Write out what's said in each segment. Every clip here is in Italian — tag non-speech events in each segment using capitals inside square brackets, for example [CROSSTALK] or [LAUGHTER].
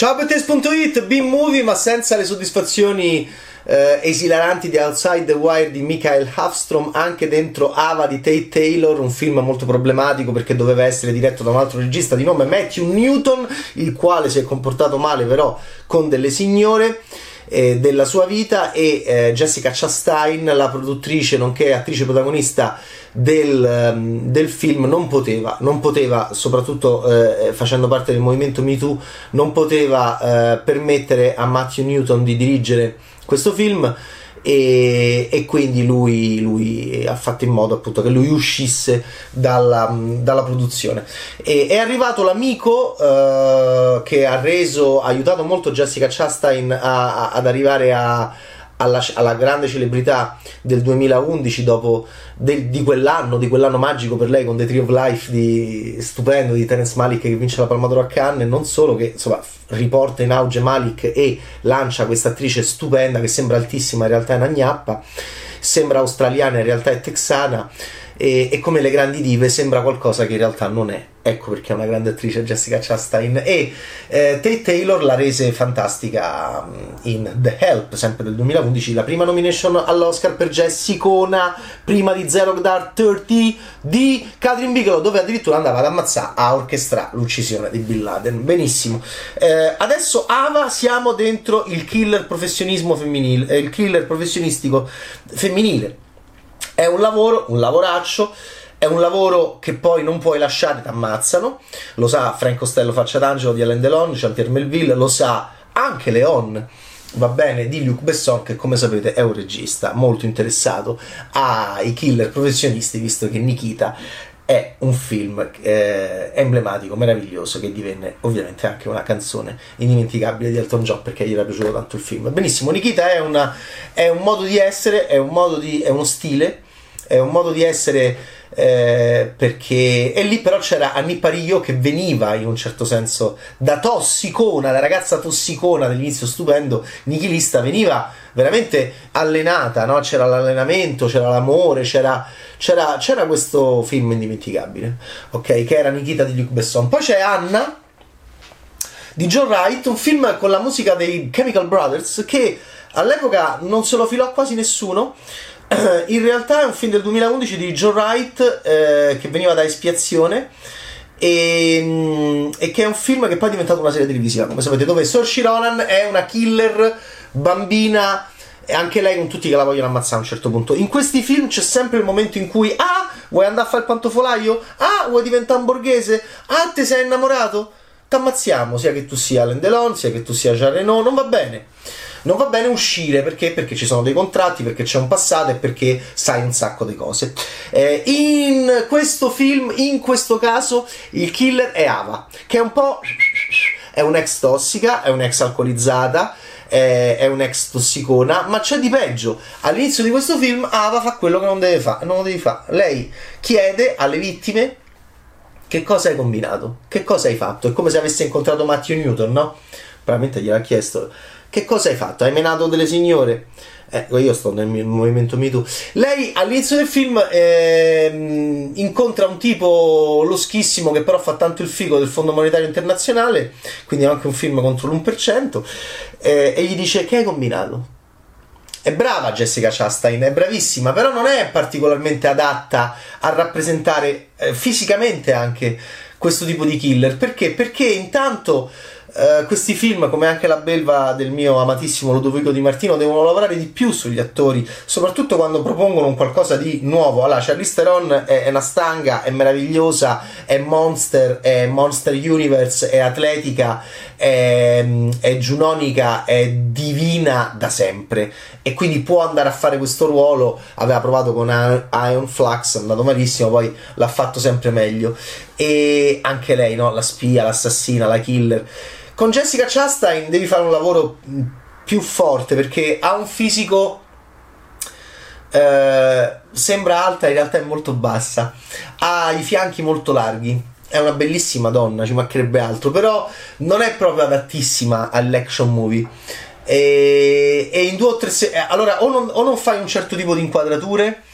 Ciao Bettes.it, B-Movie ma senza le soddisfazioni eh, esilaranti di Outside the Wire di Michael Hafstrom, anche dentro Ava di Tate Taylor, un film molto problematico perché doveva essere diretto da un altro regista di nome Matthew Newton, il quale si è comportato male però con delle signore eh, della sua vita e eh, Jessica Chastain, la produttrice nonché attrice protagonista del, um, del film, non poteva, non poteva, soprattutto eh, facendo parte del movimento MeToo, non poteva eh, permettere a Matthew Newton di dirigere questo film e, e quindi lui, lui, ha fatto in modo appunto che lui uscisse dalla, dalla produzione. E, è arrivato l'amico uh, che ha reso ha aiutato molto Jessica Chastain a, a, ad arrivare a alla, alla, grande celebrità del 2011 dopo de, di quell'anno, di quell'anno magico per lei con The Tree of Life di, stupendo di Terence Malik che vince la Palma d'Oro a Cannes non solo che insomma riporta in auge Malik e lancia questa attrice stupenda che sembra altissima in realtà è una gnappa sembra australiana in realtà è texana e, e, come le grandi dive sembra qualcosa che in realtà non è. Ecco perché è una grande attrice Jessica Chastain e eh, Tate Taylor la rese fantastica mm, in The Help, sempre del 2011, la prima nomination all'Oscar per Jessicona prima di Zero Dark 30 di Catherine Bigelow dove addirittura andava ad ammazzare a orchestrare l'uccisione di Bin Laden. Benissimo. Eh, adesso Ava siamo dentro il killer professionismo femminile, eh, il killer professionistico femminile è un lavoro, un lavoraccio, è un lavoro che poi non puoi lasciare, ti ammazzano. Lo sa Frank Costello Faccia d'Angelo di Alain Delon, Chantier Melville, lo sa anche Leon va bene, di Luc Besson che come sapete è un regista molto interessato ai killer professionisti visto che Nikita è un film eh, emblematico, meraviglioso che divenne ovviamente anche una canzone indimenticabile di Elton John perché gli era piaciuto tanto il film benissimo, Nikita è, una, è un modo di essere è un modo di, è uno stile è un modo di essere eh, perché e lì però c'era Annie Pariglio che veniva in un certo senso da tossicona, da ragazza tossicona dell'inizio stupendo, nichilista, veniva veramente allenata, no? c'era l'allenamento, c'era l'amore, c'era, c'era, c'era questo film indimenticabile, ok? Che era Nikita di Luc Besson. Poi c'è Anna di John Wright, un film con la musica dei Chemical Brothers che all'epoca non se lo filò quasi nessuno in realtà è un film del 2011 di Joe Wright eh, che veniva da Espiazione e, mm, e, che è un film che poi è diventato una serie televisiva, come sapete, dove Saoirse Ronan è una killer bambina e anche lei con tutti che la vogliono ammazzare a un certo punto. In questi film c'è sempre il momento in cui ah, vuoi andare a fare il pantofolaio? Ah, vuoi diventare borghese? Ah, ti sei innamorato? T'ammazziamo, sia che tu sia Alain Delon, sia che tu sia Jean Reno, non va bene non va bene uscire perché? Perché ci sono dei contratti, perché c'è un passato e perché sai un sacco di cose. Eh, in questo film, in questo caso, il killer è Ava, che è un po'. è un'ex tossica, è un'ex alcolizzata è, un'ex tossicona, ma c'è di peggio. All'inizio di questo film Ava fa quello che non deve fare, non lo devi fare. Lei chiede alle vittime che cosa hai combinato, che cosa hai fatto. È come se avesse incontrato Matthew Newton, no? Probabilmente gliel'ha chiesto che cosa hai fatto? Hai menato delle signore? Ecco, io sto nel movimento MeToo. Lei all'inizio del film eh, incontra un tipo loschissimo che però fa tanto il figo del Fondo Monetario Internazionale, quindi è anche un film contro l'1%, eh, e gli dice che hai combinato? È brava Jessica Chastain, è bravissima, però non è particolarmente adatta a rappresentare eh, fisicamente anche questo tipo di killer. Perché? Perché intanto Uh, questi film, come anche la belva del mio amatissimo Ludovico Di Martino, devono lavorare di più sugli attori, soprattutto quando propongono un qualcosa di nuovo. Allora, Charlize Theron è, è una stanga, è meravigliosa, è monster, è Monster Universe, è atletica, è, è giunonica, è divina da sempre e quindi può andare a fare questo ruolo. Aveva provato con Iron Flux, è andato malissimo, poi l'ha fatto sempre meglio. E anche lei, no? la spia, l'assassina, la killer con Jessica Chastain devi fare un lavoro più forte perché ha un fisico eh, sembra alta, in realtà è molto bassa. Ha i fianchi molto larghi. È una bellissima donna, ci mancherebbe altro, però non è proprio adattissima all'action movie. E, e in due o tre se- eh, allora o non, o non fai un certo tipo di inquadrature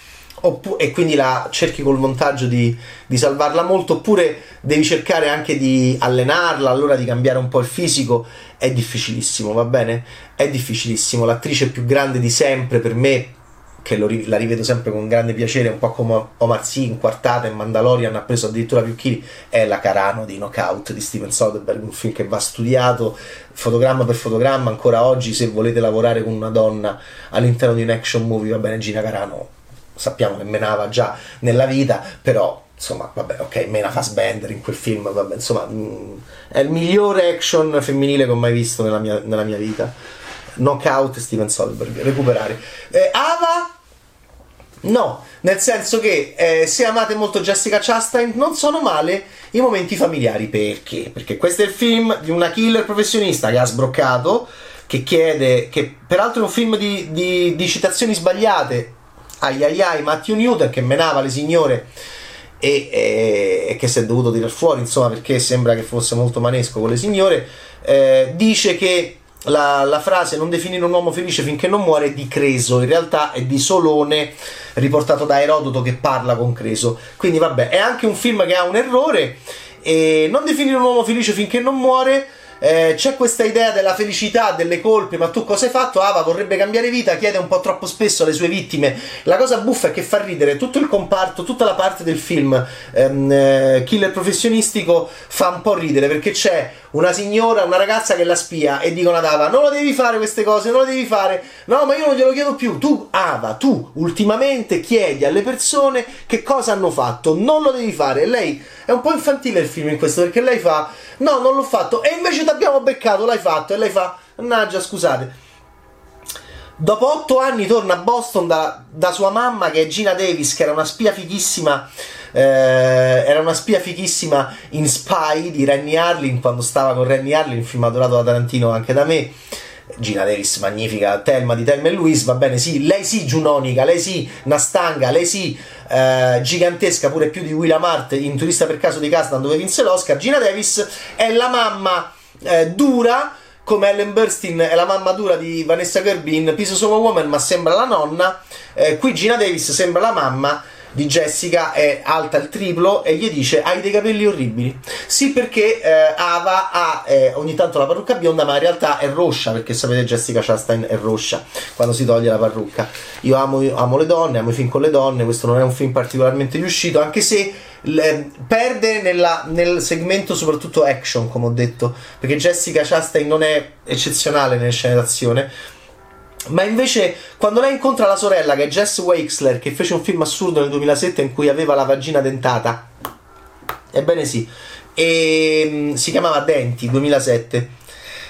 oppu- e quindi la cerchi col montaggio di, di, salvarla molto, oppure devi cercare anche di allenarla, allora di cambiare un po' il fisico, è difficilissimo, va bene? È difficilissimo. L'attrice più grande di sempre per me, che ri- la rivedo sempre con grande piacere, un po' come Omar Sy in quartata in Mandalorian ha preso addirittura più chili, è la Carano di Knockout di Steven Soderbergh, un film che va studiato fotogramma per fotogramma, ancora oggi se volete lavorare con una donna all'interno di un action movie, va bene, Gina Carano sappiamo che menava già nella vita, però insomma, vabbè, ok, mena Fassbender in quel film, vabbè, insomma, mm, è il migliore action femminile che ho mai visto nella mia, nella mia vita. Knockout Steven Soderbergh, recuperare. Eh, Ava? No, nel senso che eh, se amate molto Jessica Chastain non sono male i momenti familiari, perché? Perché questo è il film di una killer professionista che ha sbroccato, che chiede, che peraltro è un film di, di, di citazioni sbagliate, ai ai ai Matthew Newton che menava le signore e, e, e, che si è dovuto tirare fuori insomma perché sembra che fosse molto manesco con le signore eh, dice che la, la, frase non definire un uomo felice finché non muore è di Creso. In realtà è di Solone riportato da Erodoto che parla con Creso. Quindi vabbè è anche un film che ha un errore e non definire un uomo felice finché non muore eh, c'è questa idea della felicità, delle colpe, ma tu cosa hai fatto? Ava vorrebbe cambiare vita, chiede un po' troppo spesso alle sue vittime. La cosa buffa è che fa ridere tutto il comparto, tutta la parte del film ehm, eh, killer professionistico fa un po' ridere perché c'è una signora, una ragazza che la spia e dicono ad Ava non lo devi fare queste cose, non lo devi fare. No, ma io non glielo chiedo più. Tu, Ava, tu ultimamente chiedi alle persone che cosa hanno fatto, non lo devi fare. E lei è un po' infantile il film in questo perché lei fa no, non l'ho fatto e invece ti abbiamo beccato, l'hai fatto e lei fa mannaggia, scusate. Dopo otto anni torna a Boston da, da, sua mamma che è Gina Davis, che era una spia fighissima. Eh, era una spia fighissima in Spy di Renny Harlin quando stava con Renny Harlin, film adorato da Tarantino anche da me. Gina Davis magnifica, Telma di Telma e Luis, va bene, sì, lei sì giunonica, lei sì Nastanga, lei sì eh, gigantesca, pure più di Willa Mart in Turista per caso di Castan dove vinse l'Oscar, Gina Davis è la mamma eh, dura come Ellen Burstyn è la mamma dura di Vanessa Kirby in Pieces of a Woman ma sembra la nonna, eh, qui Gina Davis sembra la mamma di Jessica è alta il triplo e gli dice hai dei capelli orribili. Sì perché eh, Ava ha eh, ogni tanto la parrucca bionda ma in realtà è rossa perché sapete Jessica Chastain è rossa quando si toglie la parrucca. Io amo, amo le donne, amo i film con le donne, questo non è un film particolarmente riuscito anche se le, perde nella, nel segmento soprattutto action come ho detto perché Jessica Chastain non è eccezionale nelle scene d'azione ma invece, quando lei incontra la sorella, che è Jess Weixler, che fece un film assurdo nel 2007 in cui aveva la vagina dentata, ebbene sì, e mm, si chiamava Denti 2007.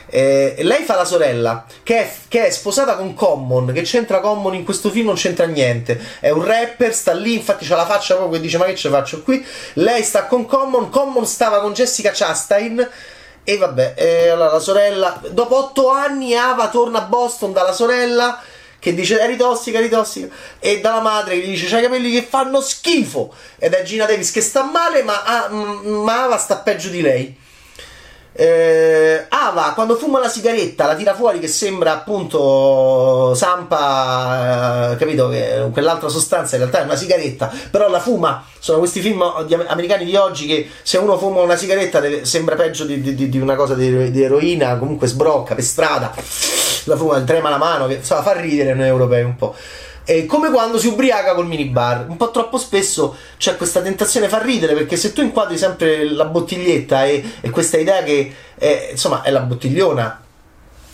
Eh, lei fa la sorella che è, che è, sposata con Common. Che c'entra Common in questo film? Non c'entra niente. È un rapper, sta lì. Infatti, c'ha la faccia proprio che dice: Ma che ce faccio qui? Lei sta con Common. Common stava con Jessica Chastain e vabbè, e allora la sorella, dopo otto anni Ava torna a Boston dalla sorella che dice eri tossica, eri tossica, e dalla madre che gli dice c'hai i capelli che fanno schifo, ed è Gina Davis che sta male, ma, ah, ma Ava sta peggio di lei. Eh, Ava quando fuma la sigaretta la tira fuori che sembra appunto Sampa, eh, capito? Che quell'altra sostanza in realtà è una sigaretta, però la fuma. Sono questi film americani di oggi che se uno fuma una sigaretta deve, sembra peggio di, di, di, una cosa di, di eroina, comunque sbrocca per strada, la fuma, trema la mano, che insomma fa ridere noi europei un po'. È come quando si ubriaca col minibar. Un po' troppo spesso c'è questa tentazione fa ridere perché se tu inquadri sempre la bottiglietta e, e questa idea che è, insomma è la bottigliona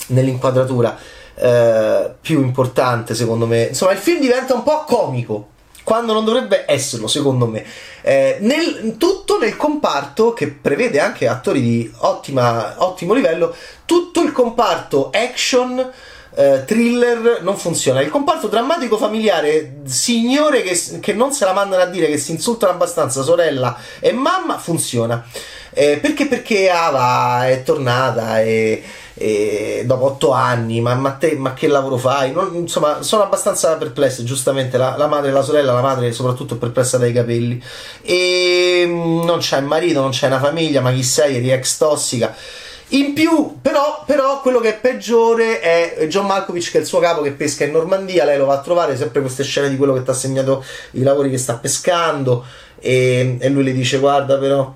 nell'inquadratura eh, più importante secondo me. Insomma il film diventa un po' comico quando non dovrebbe esserlo, secondo me. Eh, nel, tutto nel comparto che prevede anche attori di ottima, ottimo livello, tutto il comparto action eh, thriller non funziona. Il comparto drammatico familiare, signore che, che, non se la mandano a dire, che si insultano abbastanza, sorella e mamma, funziona. Eh, perché? Perché Ava è tornata e, e dopo otto anni, ma, ma, te, ma che lavoro fai? Non, insomma, sono abbastanza perplesse, giustamente la, la, madre e la sorella, la madre soprattutto perplessa dai capelli. E mm, non c'è il marito, non c'è una famiglia, ma chi sei? Eri ex tossica In più, però, però, quello che è peggiore è John Malkovich, che è il suo capo che pesca in Normandia. Lei lo va a trovare, sempre queste scene di quello che ti ha segnato i lavori che sta pescando. E, e lui le dice: Guarda, però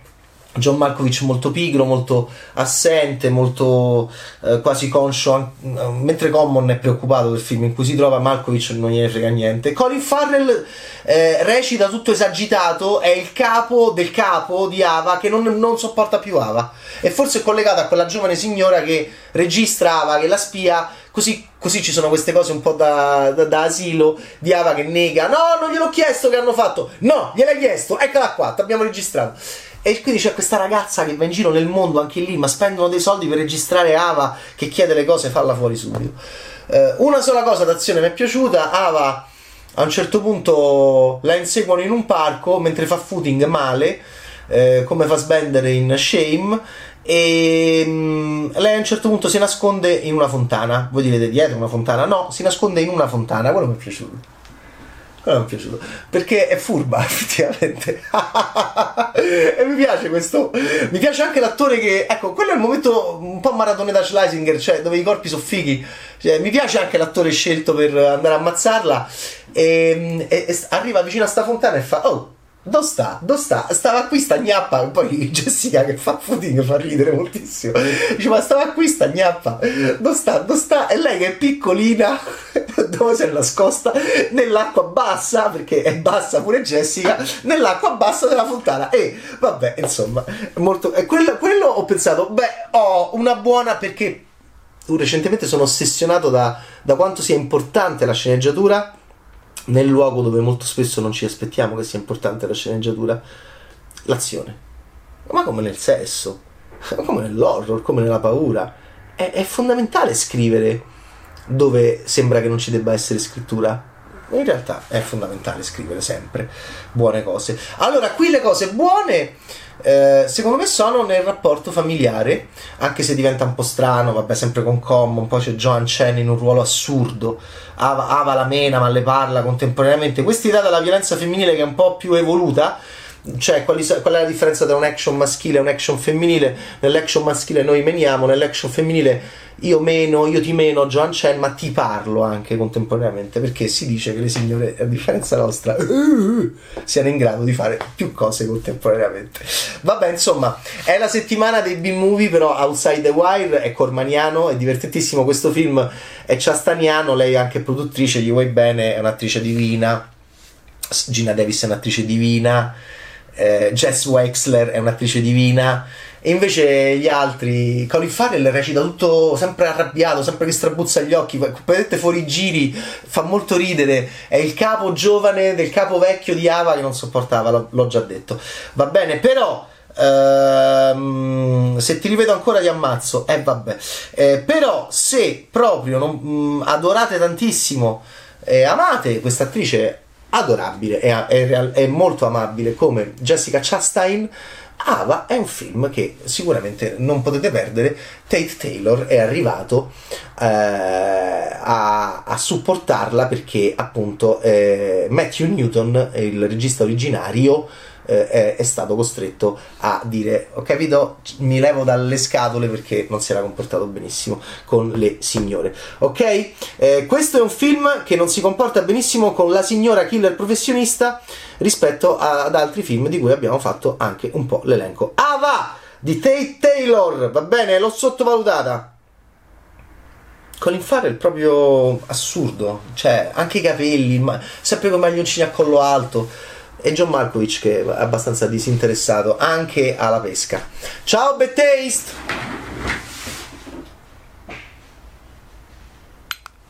John Malkovich molto pigro, molto assente, molto eh, quasi conscio, mentre Common è preoccupato del film in cui si trova, Malkovich non gliene frega niente. Colin Farrell eh, recita tutto esagitato, è il capo del capo di Ava che non, non sopporta più Ava. E forse è collegato a quella giovane signora che registra Ava, che la spia, così, così ci sono queste cose un po' da, da, da, asilo di Ava che nega, no, non gliel'ho chiesto che hanno fatto, no, gliel'hai chiesto, eccola qua, abbiamo registrato. E quindi c'è questa ragazza che va in giro nel mondo anche lì, ma spendono dei soldi per registrare Ava che chiede le cose, falla fuori subito. Eh, una sola cosa d'azione mi è piaciuta, Ava a un certo punto la inseguono in un parco mentre fa footing male, eh, come fa sbendere in Shame, e mm, lei a un certo punto si nasconde in una fontana. Voi direte dietro una fontana? No, si nasconde in una fontana, quello mi è piaciuto. Quello mi è piaciuto perché è furba, [LAUGHS] effettivamente. e mi piace questo. Mi piace anche l'attore che. Ecco, quello è il momento un po' maratone da Schlesinger, cioè dove i corpi sono fighi. Cioè, mi piace anche l'attore scelto per andare a ammazzarla. E, e, e arriva vicino a sta fontana e fa: Oh dove sta? Dove sta? Stava qui sta gnappa. Poi [LAUGHS] Jessica che fa footing fa ridere moltissimo. Dice: Ma stava qui sta gnappa. Dove sta? Dove sta? E lei che è piccolina, [LAUGHS] dove si è nascosta? Nell'acqua bassa, perché è bassa pure Jessica, nell'acqua bassa della fontana. E vabbè, insomma, molto. E quello, quello ho pensato, beh, ho una buona perché recentemente sono ossessionato da, da quanto sia importante la sceneggiatura nel luogo dove molto spesso non ci aspettiamo che sia importante la sceneggiatura, l'azione. Ma come nel sesso, [LAUGHS] come nell'horror, come nella paura. È, è fondamentale scrivere dove sembra che non ci debba essere scrittura. In realtà è fondamentale scrivere sempre buone cose. Allora, qui le cose buone eh, secondo me sono nel rapporto familiare, anche se diventa un po' strano, vabbè, sempre con Common, poi c'è Joan Chen in un ruolo assurdo, Ava, Ava la mena ma le parla contemporaneamente. Questa idea della violenza femminile che è un po' più evoluta, cioè quali, qual è la differenza tra un action maschile e un action femminile? Nell'action maschile noi meniamo, nell'action femminile io meno, io ti meno Joan Chen, ma ti parlo anche contemporaneamente perché si dice che le signore, a differenza nostra, [LAUGHS] siano in grado di fare più cose contemporaneamente. Vabbè, insomma, è la settimana dei B-movie, però Outside the Wire è cormaniano, è divertentissimo questo film, è ciastaniano, lei è anche produttrice, gli vuoi bene, è un'attrice divina. Gina Davis è un'attrice divina, eh, Jess Wexler è un'attrice divina e invece gli altri, Colin Farrell recita tutto sempre arrabbiato, sempre che strabuzza gli occhi, vedete fuori giri, fa molto ridere. È il capo giovane del capo vecchio di Ava che non sopportava, l'ho, l'ho già detto. Va bene, però. Ehm, se ti rivedo ancora ti ammazzo, eh vabbè. Eh, però se proprio non, mh, mm, adorate tantissimo e amate questa attrice adorabile, è, è, è molto amabile come Jessica Chastain Ava è un film che sicuramente non potete perdere. Tate Taylor è arrivato eh, a, a, supportarla perché appunto eh, Matthew Newton, il regista originario, eh, è, stato costretto a dire ho capito? Mi levo dalle scatole perché non si era comportato benissimo con le signore. Ok? Eh, questo è un film che non si comporta benissimo con la signora killer professionista rispetto ad altri film di cui abbiamo fatto anche un po' l'elenco. Ava di Tate Taylor va bene l'ho sottovalutata. Colin Farrell proprio assurdo, cioè anche i capelli, ma sempre con maglioncini a collo alto e John Malkovich che è abbastanza disinteressato anche alla pesca. Ciao Bad!